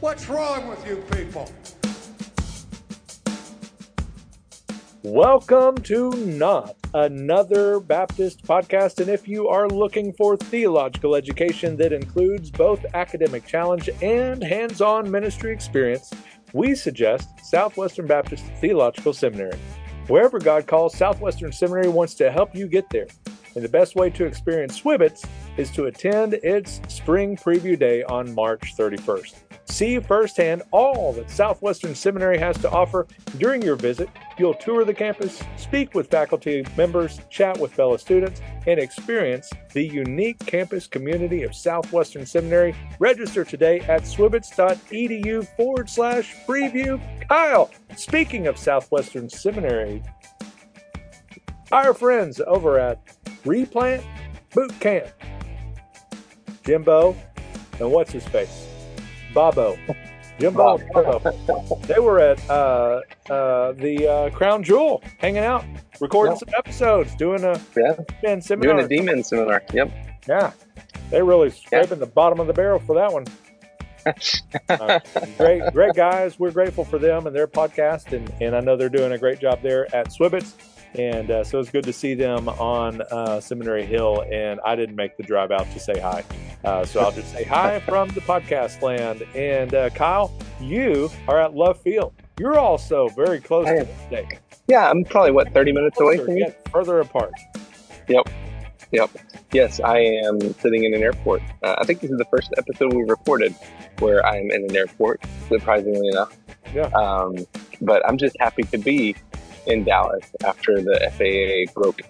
What's wrong with you people? Welcome to Not Another Baptist Podcast. And if you are looking for theological education that includes both academic challenge and hands on ministry experience, we suggest Southwestern Baptist Theological Seminary. Wherever God calls, Southwestern Seminary wants to help you get there. And the best way to experience SWBTS is to attend its spring preview day on March 31st. See firsthand all that Southwestern Seminary has to offer during your visit. You'll tour the campus, speak with faculty members, chat with fellow students, and experience the unique campus community of Southwestern Seminary. Register today at swbts.edu forward slash preview. Kyle, speaking of Southwestern Seminary, our friends over at Replant Boot Camp, Jimbo, and what's his face? Bobbo. Jimbo and Bobbo. They were at uh, uh, the uh, Crown Jewel hanging out, recording some episodes, doing a Yeah, demon seminar. doing a demon seminar. Yep. Yeah. They really scraping the bottom of the barrel for that one. Uh, great, great guys. We're grateful for them and their podcast, and, and I know they're doing a great job there at SWBTS. And uh, so it's good to see them on uh, Seminary Hill. And I didn't make the drive out to say hi, uh, so I'll just say hi from the podcast land. And uh, Kyle, you are at Love Field. You're also very close to the state. Yeah, I'm probably what 30 minutes away from you. further apart. Yep. Yep. Yes, I am sitting in an airport. Uh, I think this is the first episode we recorded where I'm in an airport, surprisingly enough. Yeah. Um, but I'm just happy to be in Dallas after the FAA broke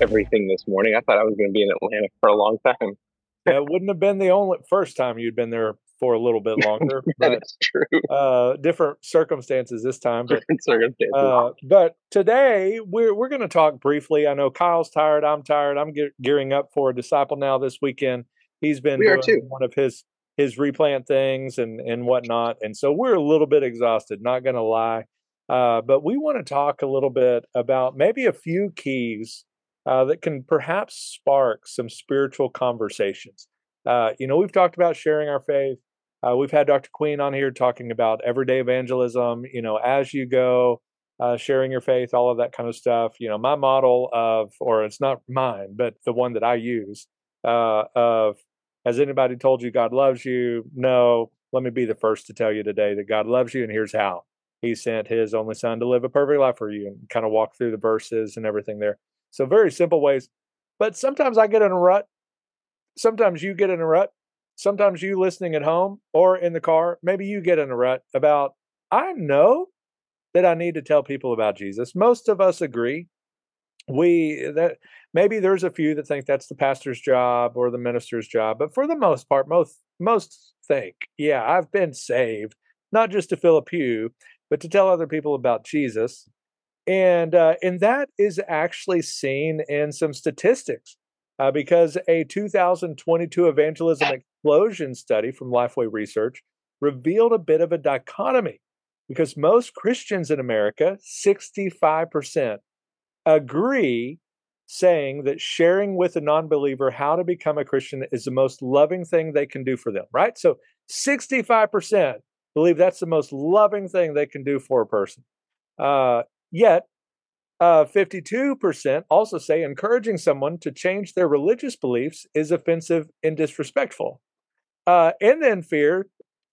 everything this morning. I thought I was going to be in Atlanta for a long time. That wouldn't have been the only first time you'd been there for a little bit longer, but That's true. uh, different circumstances this time. But Different circumstances. uh, but today we're we're going to talk briefly. I know Kyle's tired. I'm tired. I'm ge- gearing up for a disciple now this weekend. He's been We doing too. one of his his replant things and and whatnot, and so we're a little bit exhausted. Not going to lie, uh, but we want to talk a little bit about maybe a few keys uh, that can perhaps spark some spiritual conversations. Uh, you know, we've talked about sharing our faith. Uh, we've had Dr. Queen on here talking about everyday evangelism, you know, as you go, uh, sharing your faith, all of that kind of stuff. You know, my model of, or it's not mine, but the one that I use uh, of, has anybody told you God loves you? No. Let me be the first to tell you today that God loves you, and here's how. He sent his only son to live a perfect life for you and kind of walk through the verses and everything there. So, very simple ways. But sometimes I get in a rut. Sometimes you get in a rut sometimes you listening at home or in the car, maybe you get in a rut about, I know that I need to tell people about Jesus. Most of us agree. We eh, that maybe there's a few that think that's the pastor's job or the minister's job, but for the most part, most most think, yeah, I've been saved, not just to fill a pew, but to tell other people about Jesus. And uh, and that is actually seen in some statistics uh, because a 2022 evangelism explosion study from Lifeway Research revealed a bit of a dichotomy because most Christians in America, 65%, agree saying that sharing with a non believer how to become a Christian is the most loving thing they can do for them, right? So 65% believe that's the most loving thing they can do for a person. Uh, yet, uh, 52% also say encouraging someone to change their religious beliefs is offensive and disrespectful. Uh, and then fear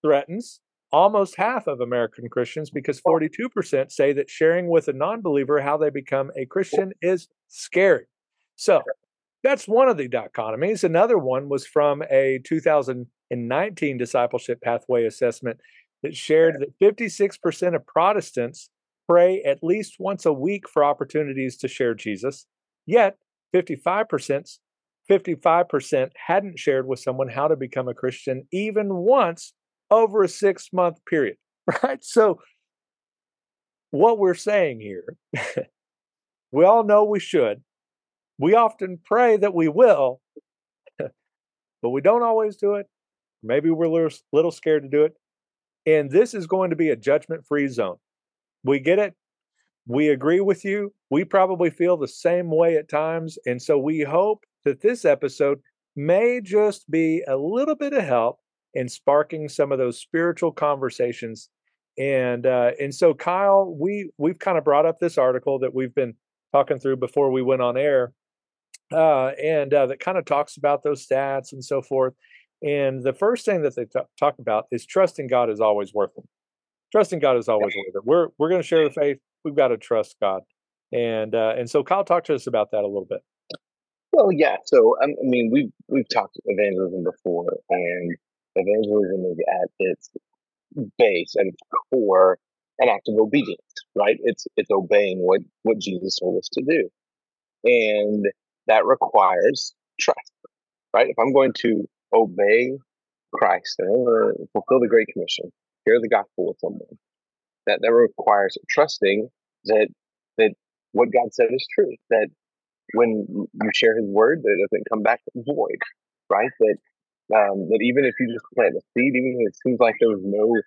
threatens almost half of American Christians because 42% say that sharing with a non believer how they become a Christian is scary. So that's one of the dichotomies. Another one was from a 2019 discipleship pathway assessment that shared that 56% of Protestants pray at least once a week for opportunities to share Jesus, yet 55% 55% hadn't shared with someone how to become a Christian even once over a 6-month period, right? So what we're saying here, we all know we should. We often pray that we will, but we don't always do it. Maybe we're a little, little scared to do it. And this is going to be a judgment free zone. We get it. We agree with you. We probably feel the same way at times. And so we hope that this episode may just be a little bit of help in sparking some of those spiritual conversations. And uh, and so Kyle, we we've kind of brought up this article that we've been talking through before we went on air, uh, and uh, that kind of talks about those stats and so forth. And the first thing that they t- talk about is trusting God is always worth it. Trusting God is always worth it. We're we're going to share the faith. We've got to trust God. And uh, and so Kyle, talk to us about that a little bit. Well, yeah. So I mean, we've we've talked evangelism before, and evangelism is at its base and core an act of obedience, right? It's it's obeying what what Jesus told us to do, and that requires trust, right? If I'm going to obey Christ and I'm going to fulfill the Great Commission, share the gospel with someone, that that requires trusting that that what God said is true, that when you share His word, that it doesn't come back void, right? That um, that even if you just plant a seed, even if it seems like there was no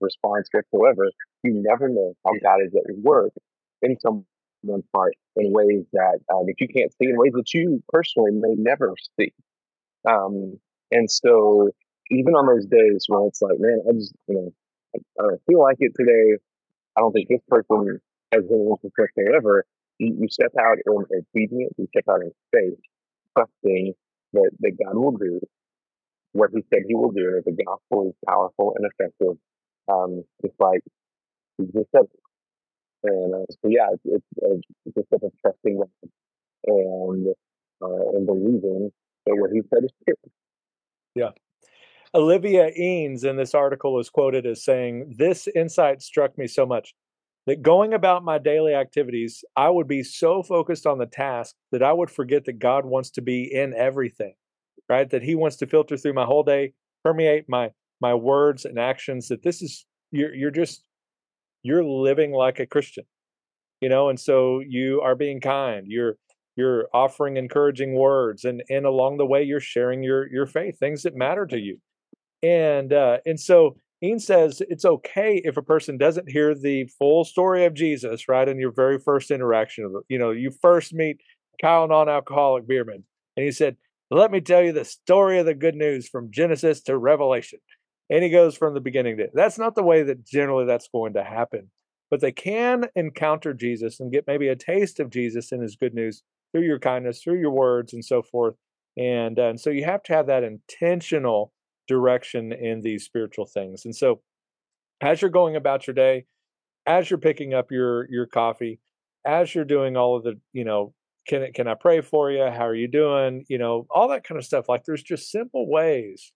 response whatsoever, you never know how God is at work in someone's heart in ways that uh, that you can't see, in ways that you personally may never see. Um, and so, even on those days when it's like, man, I just you know, I, I don't feel like it today. I don't think this person has any interest whatsoever. You, you step out in obedience, you step out in faith, trusting that, that God will do what He said He will do. The gospel is powerful and effective, um, just like just said. And uh, so, yeah, it's, it's, it's a step of trusting and uh, and believing that what He said is true. Olivia Eanes in this article is quoted as saying, This insight struck me so much that going about my daily activities, I would be so focused on the task that I would forget that God wants to be in everything, right? That He wants to filter through my whole day, permeate my my words and actions. That this is you're you're just you're living like a Christian, you know, and so you are being kind. You're you're offering encouraging words, and and along the way you're sharing your your faith, things that matter to you, and uh, and so Ian says it's okay if a person doesn't hear the full story of Jesus, right? In your very first interaction, you know, you first meet Kyle, non-alcoholic beerman, and he said, "Let me tell you the story of the good news from Genesis to Revelation," and he goes from the beginning to. That's not the way that generally that's going to happen, but they can encounter Jesus and get maybe a taste of Jesus and His good news through your kindness, through your words, and so forth. And, uh, and so you have to have that intentional direction in these spiritual things. And so as you're going about your day, as you're picking up your your coffee, as you're doing all of the, you know, can can I pray for you? How are you doing? You know, all that kind of stuff. Like there's just simple ways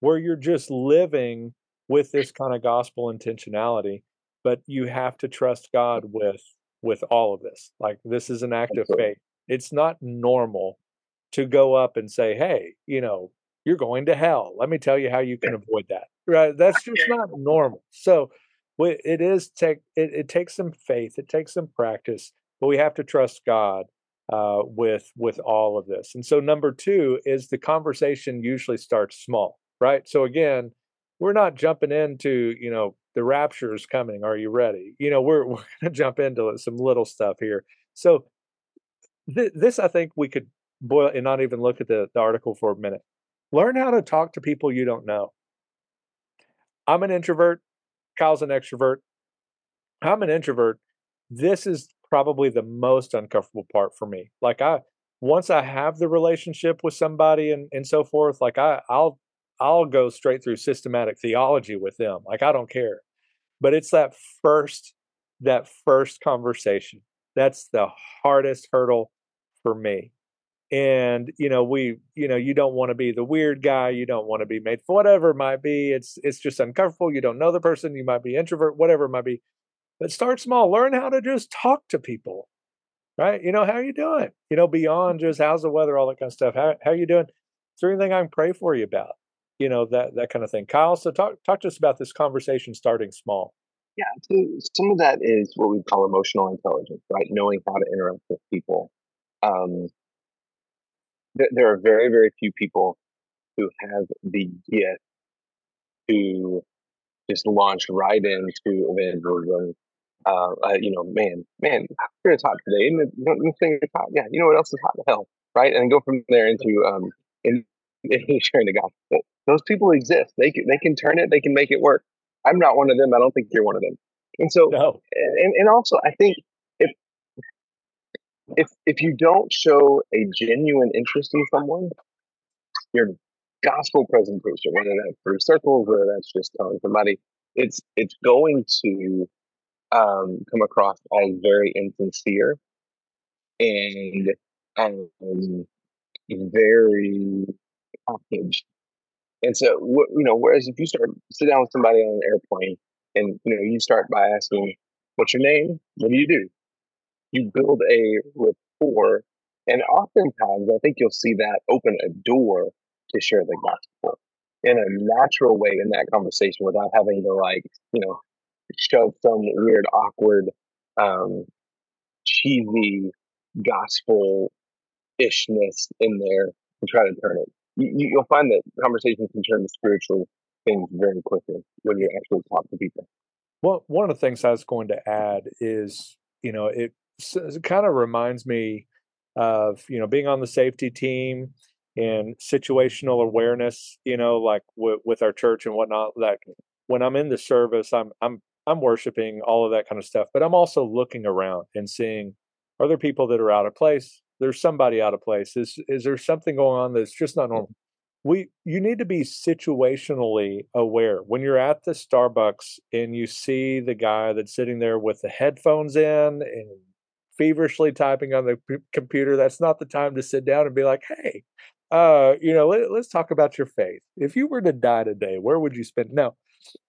where you're just living with this kind of gospel intentionality, but you have to trust God with with all of this. Like this is an act of faith. It's not normal to go up and say, "Hey, you know, you're going to hell. Let me tell you how you can avoid that. Right? That's just not normal. So it is take it, it takes some faith, it takes some practice, but we have to trust God uh, with with all of this. And so number two is the conversation usually starts small, right? So again, we're not jumping into you know the rapture is coming. Are you ready? You know we're we're going to jump into some little stuff here. So th- this I think we could boil and not even look at the, the article for a minute. Learn how to talk to people you don't know. I'm an introvert. Kyle's an extrovert. I'm an introvert. This is probably the most uncomfortable part for me. Like I once I have the relationship with somebody and, and so forth, like I, I'll I'll go straight through systematic theology with them. Like I don't care. But it's that first that first conversation. That's the hardest hurdle for me and you know we you know you don't want to be the weird guy you don't want to be made for whatever it might be it's it's just uncomfortable you don't know the person you might be introvert whatever it might be but start small learn how to just talk to people right? You know how you doing? You know beyond just how's the weather? all that kind of stuff how how are you doing? Is there anything i can pray for you about? You know that that kind of thing. Kyle so talk talk to us about this conversation starting small. Yeah so some of that is what we call emotional intelligence right? Knowing how to interact with people um, there are very, very few people who have the gift to just launch right into evangelism. Uh, uh, you know, man, man, here it's hot today. And thing is hot. Yeah, you know what else is hot? Hell, right? And go from there into um, in, sharing the gospel. Those people exist. They can, they can turn it. They can make it work. I'm not one of them. I don't think you're one of them. And so, No. and, and also, I think if if you don't show a genuine interest in someone, your gospel presentation, whether that's through circles, whether that's just telling somebody, it's it's going to um, come across as very insincere and um, very packaged. And so, wh- you know, whereas if you start sit down with somebody on an airplane and you know you start by asking, "What's your name? What do you do?" You build a rapport, and oftentimes I think you'll see that open a door to share the gospel in a natural way in that conversation without having to like you know shove some weird awkward um, cheesy gospel ishness in there and try to turn it. You, you'll find that conversations can turn to spiritual things very quickly when you actually talk to people. Well, one of the things I was going to add is, you know, it, it kind of reminds me of, you know, being on the safety team and situational awareness, you know, like w- with our church and whatnot. Like when I'm in the service, I'm I'm I'm worshiping all of that kind of stuff, but I'm also looking around and seeing are there people that are out of place? There's somebody out of place. Is is there something going on that's just not normal? we you need to be situationally aware when you're at the starbucks and you see the guy that's sitting there with the headphones in and feverishly typing on the p- computer that's not the time to sit down and be like hey uh you know let, let's talk about your faith if you were to die today where would you spend no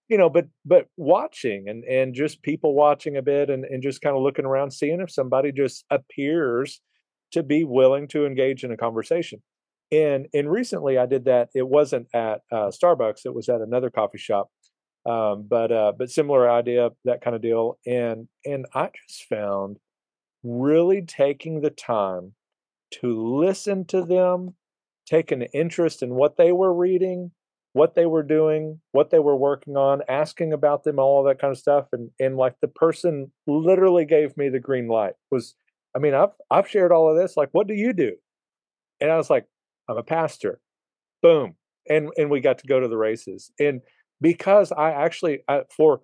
you know but but watching and and just people watching a bit and and just kind of looking around seeing if somebody just appears to be willing to engage in a conversation and and recently I did that. It wasn't at uh, Starbucks. It was at another coffee shop. Um, but uh, but similar idea, that kind of deal. And and I just found really taking the time to listen to them, take an interest in what they were reading, what they were doing, what they were working on, asking about them, all that kind of stuff. And and like the person literally gave me the green light. Was I mean, I've I've shared all of this. Like, what do you do? And I was like, I'm a pastor. Boom. And and we got to go to the races. And because I actually I, for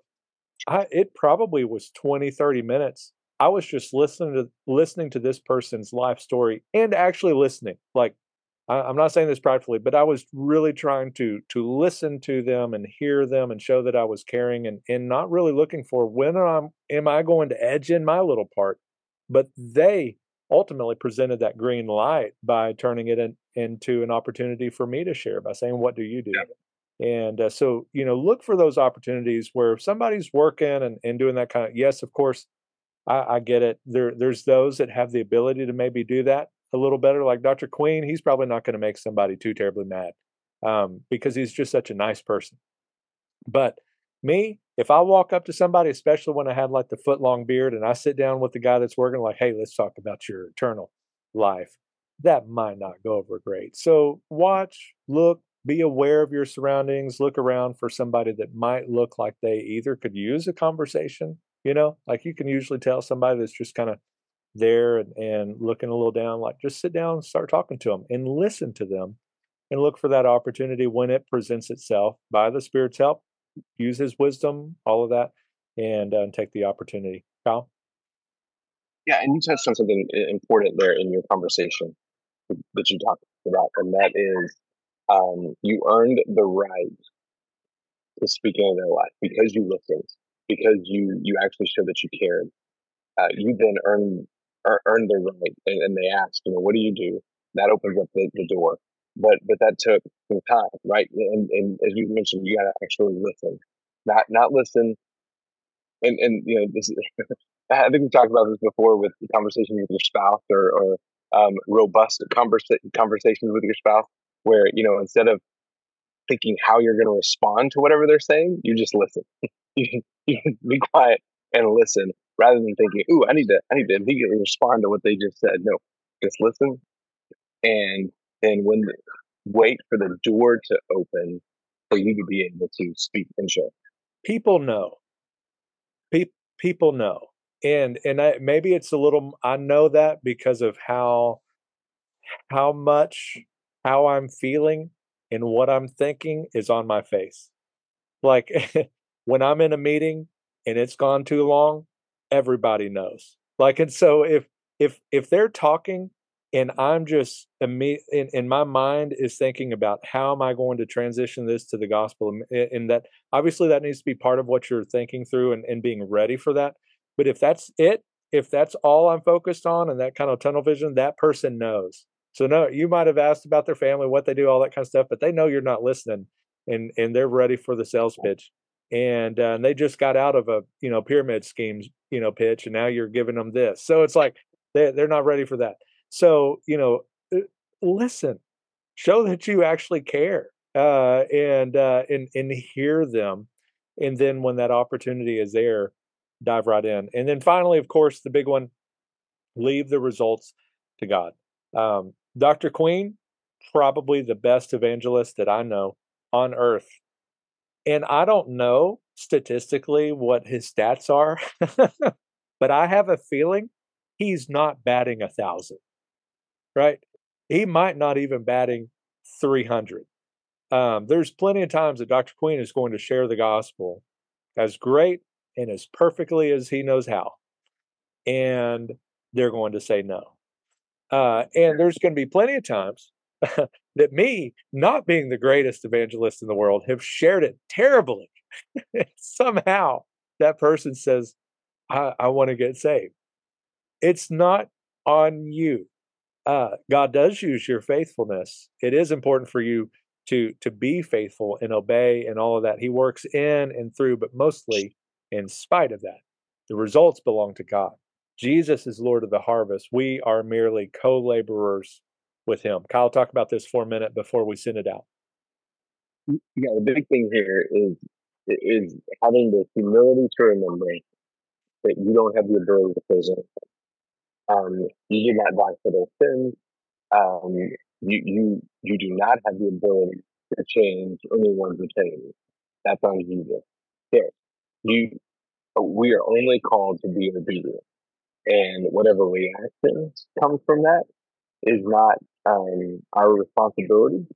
I it probably was 20 30 minutes. I was just listening to listening to this person's life story and actually listening. Like I, I'm not saying this pridefully, but I was really trying to to listen to them and hear them and show that I was caring and and not really looking for when am am I going to edge in my little part. But they ultimately presented that green light by turning it in, into an opportunity for me to share by saying, "What do you do?" And uh, so, you know, look for those opportunities where if somebody's working and, and doing that kind of. Yes, of course, I, I get it. There, there's those that have the ability to maybe do that a little better. Like Dr. Queen, he's probably not going to make somebody too terribly mad um, because he's just such a nice person. But me, if I walk up to somebody, especially when I had like the foot long beard, and I sit down with the guy that's working, like, hey, let's talk about your eternal life, that might not go over great. So watch, look, be aware of your surroundings, look around for somebody that might look like they either could use a conversation, you know, like you can usually tell somebody that's just kind of there and, and looking a little down, like just sit down and start talking to them and listen to them and look for that opportunity when it presents itself by the Spirit's help use his wisdom, all of that, and uh, take the opportunity. Kyle? Yeah, and you touched on something important there in your conversation that you talked about, and that is um, you earned the right to speak into their life because you listened, because you you actually showed that you cared. Uh, you then earned ear- earned the right, and, and they asked, you know, what do you do? That opens up the, the door, but but that took some time, right? And and as you mentioned, you got to actually listen, not not listen, and and you know this. Is, I think we've talked about this before with the conversation with your spouse or or um, robust conversa- conversations with your spouse, where you know instead of thinking how you're going to respond to whatever they're saying, you just listen. You, you be quiet and listen rather than thinking, "Ooh, I need to, I need to immediately respond to what they just said." No, just listen, and then when wait for the door to open for you to be able to speak and share. People know. Pe- people know, and and I, maybe it's a little. I know that because of how how much how I'm feeling and what I'm thinking is on my face. Like when I'm in a meeting and it's gone too long, everybody knows. Like, and so if if if they're talking and I'm just in, in my mind is thinking about how am I going to transition this to the gospel, um, and, that obviously that needs to be part of what you're thinking through and, and being ready for that. But if that's it, if that's all I'm focused on and that kind of tunnel vision, that person knows. So no, you might have asked about their family, what they do, all that kind of stuff, but they know you're not listening, and and they're ready for the sales pitch, and, uh, and they just got out of a you know pyramid schemes you know pitch, and now you're giving them this. So it's like they they're not ready for that. So you know, uh, listen, show that you actually care, uh, and uh, and and hear them, and then when that opportunity is there, dive right in. And then finally, of course, the big one: leave the results to God. Um, Dr. Queen, probably the best evangelist that I know on earth. And I don't know statistically what his stats are, but I have a feeling he's not batting a thousand, right? He might not even batting 300. Um, there's plenty of times that Dr. Queen is going to share the gospel as great and as perfectly as he knows how. And they're going to say no. Uh, and there's going to be plenty of times that me, not being the greatest evangelist in the world, have shared it terribly. Somehow that person says, I, I want to get saved. It's not on you. Uh, God does use your faithfulness. It is important for you to to be faithful and obey and all of that. He works in and through, but mostly in spite of that. The results belong to God. Jesus is Lord of the harvest. We are merely co laborers with him. Kyle, talk about this for a minute before we send it out. Yeah, the big thing here is is having the humility to remember that you don't have the ability to save anything. Um, you did not die for their sins. Um, you you you do not have the ability to change anyone's opinion. That's on Jesus. There, you. We are only called to be obedient and whatever reactions come from that is not um, our responsibility.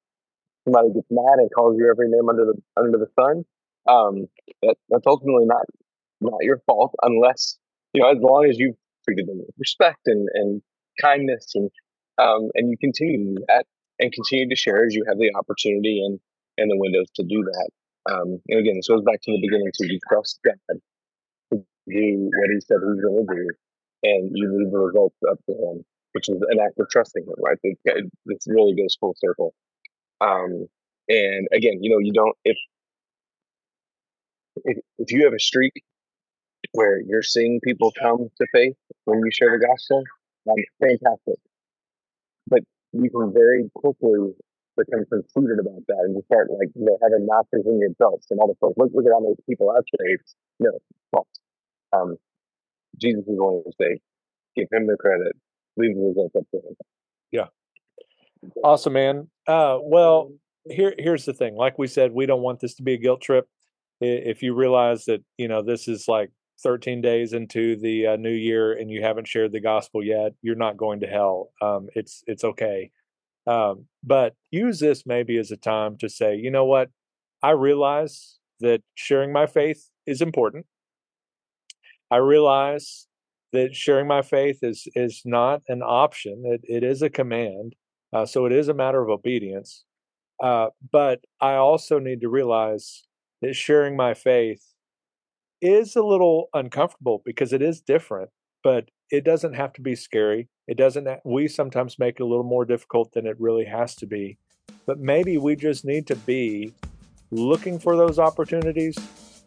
Somebody gets mad and calls you every name under the under the sun. Um, that, that's ultimately not not your fault, unless you know as long as you've treated them with respect and, and kindness and um, and you continue that and continue to share as you have the opportunity and and the windows to do that. Um, and again, this goes back to the beginning. So you trust God to do what He said He's going to do, and you leave the results up to him, which is an act of trusting him, right? It really goes full circle. Um, and again, you know, you don't if if if you have a streak where you're seeing people come to faith when you share the gospel, um, fantastic. But you can very quickly become conceited about that and you start like you know having masters in your belts and all the folks. Look, look at how many people I've saved. No, false. Um, Jesus is going to say, give him the credit, leave the results up to him. Yeah. Awesome, man. Uh, well, here here's the thing. Like we said, we don't want this to be a guilt trip. If you realize that you know this is like 13 days into the uh, new year and you haven't shared the gospel yet, you're not going to hell. Um, it's it's okay. Um, but use this maybe as a time to say, you know what, I realize that sharing my faith is important. I realize that sharing my faith is is not an option; it, it is a command. Uh, so it is a matter of obedience. Uh, but I also need to realize that sharing my faith is a little uncomfortable because it is different. But it doesn't have to be scary. It doesn't. We sometimes make it a little more difficult than it really has to be. But maybe we just need to be looking for those opportunities,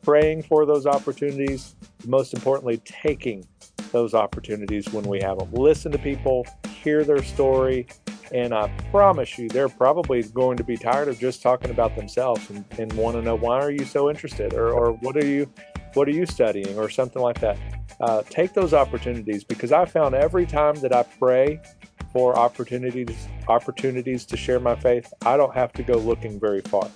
praying for those opportunities, most importantly, taking those opportunities when we have them. Listen to people, hear their story, and I promise you, they're probably going to be tired of just talking about themselves and, and want to know why are you so interested, or, or what are you, what are you studying, or something like that. Uh, take those opportunities because I found every time that I pray for opportunities, opportunities to share my faith, I don't have to go looking very far.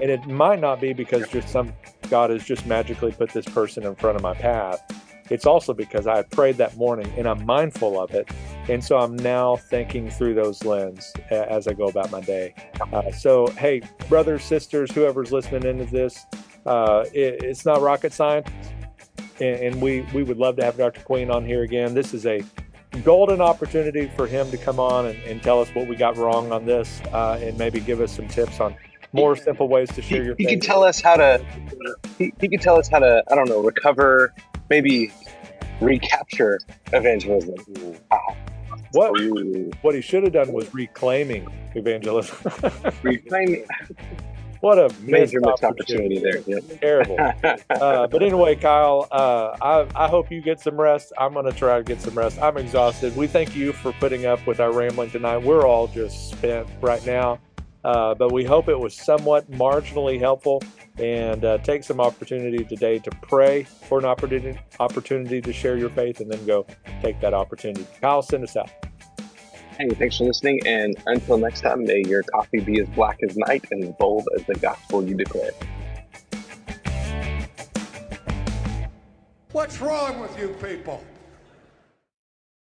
And it might not be because just some God has just magically put this person in front of my path. It's also because I prayed that morning and I'm mindful of it. And so I'm now thinking through those lens as I go about my day. Uh, so, hey, brothers, sisters, whoever's listening into this, uh, it, it's not rocket science. And, and we, we would love to have Dr. Queen on here again. This is a golden opportunity for him to come on and, and tell us what we got wrong on this uh, and maybe give us some tips on more simple ways to share he, your he faith. can tell us how to he, he can tell us how to i don't know recover maybe recapture evangelism what Ooh. what he should have done was reclaiming evangelism. reclaim what a major missed missed opportunity there. Terrible. Uh, but anyway, Kyle, uh, I, I hope you get some rest. I'm going to try to get some rest. I'm exhausted. We thank you for putting up with our rambling tonight. We're all just spent right now, uh, but we hope it was somewhat marginally helpful and uh, take some opportunity today to pray for an opportunity, opportunity to share your faith and then go take that opportunity. Kyle, send us out. hey thanks for listening and until next time may your coffee be as black as night and as bold as the gospel you declare What's wrong with you people?